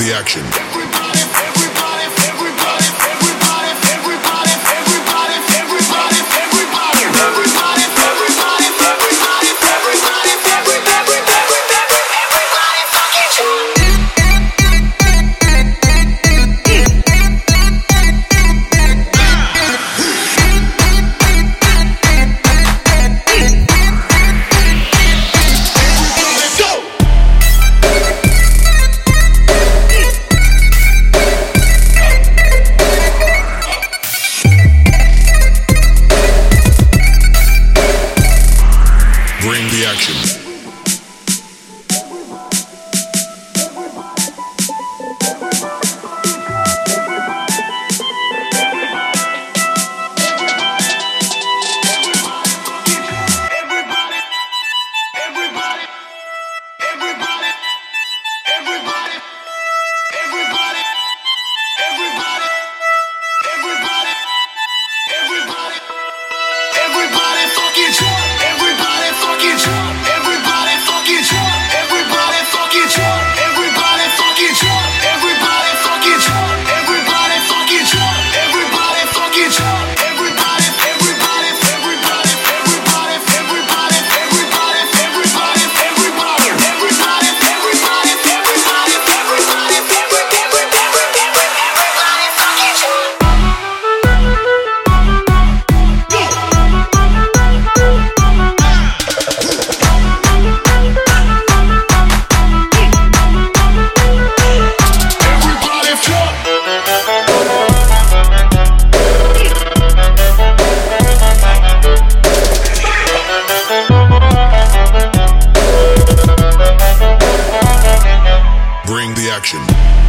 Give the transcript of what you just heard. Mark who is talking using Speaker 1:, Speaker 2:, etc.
Speaker 1: the action. Selection. Bring the action.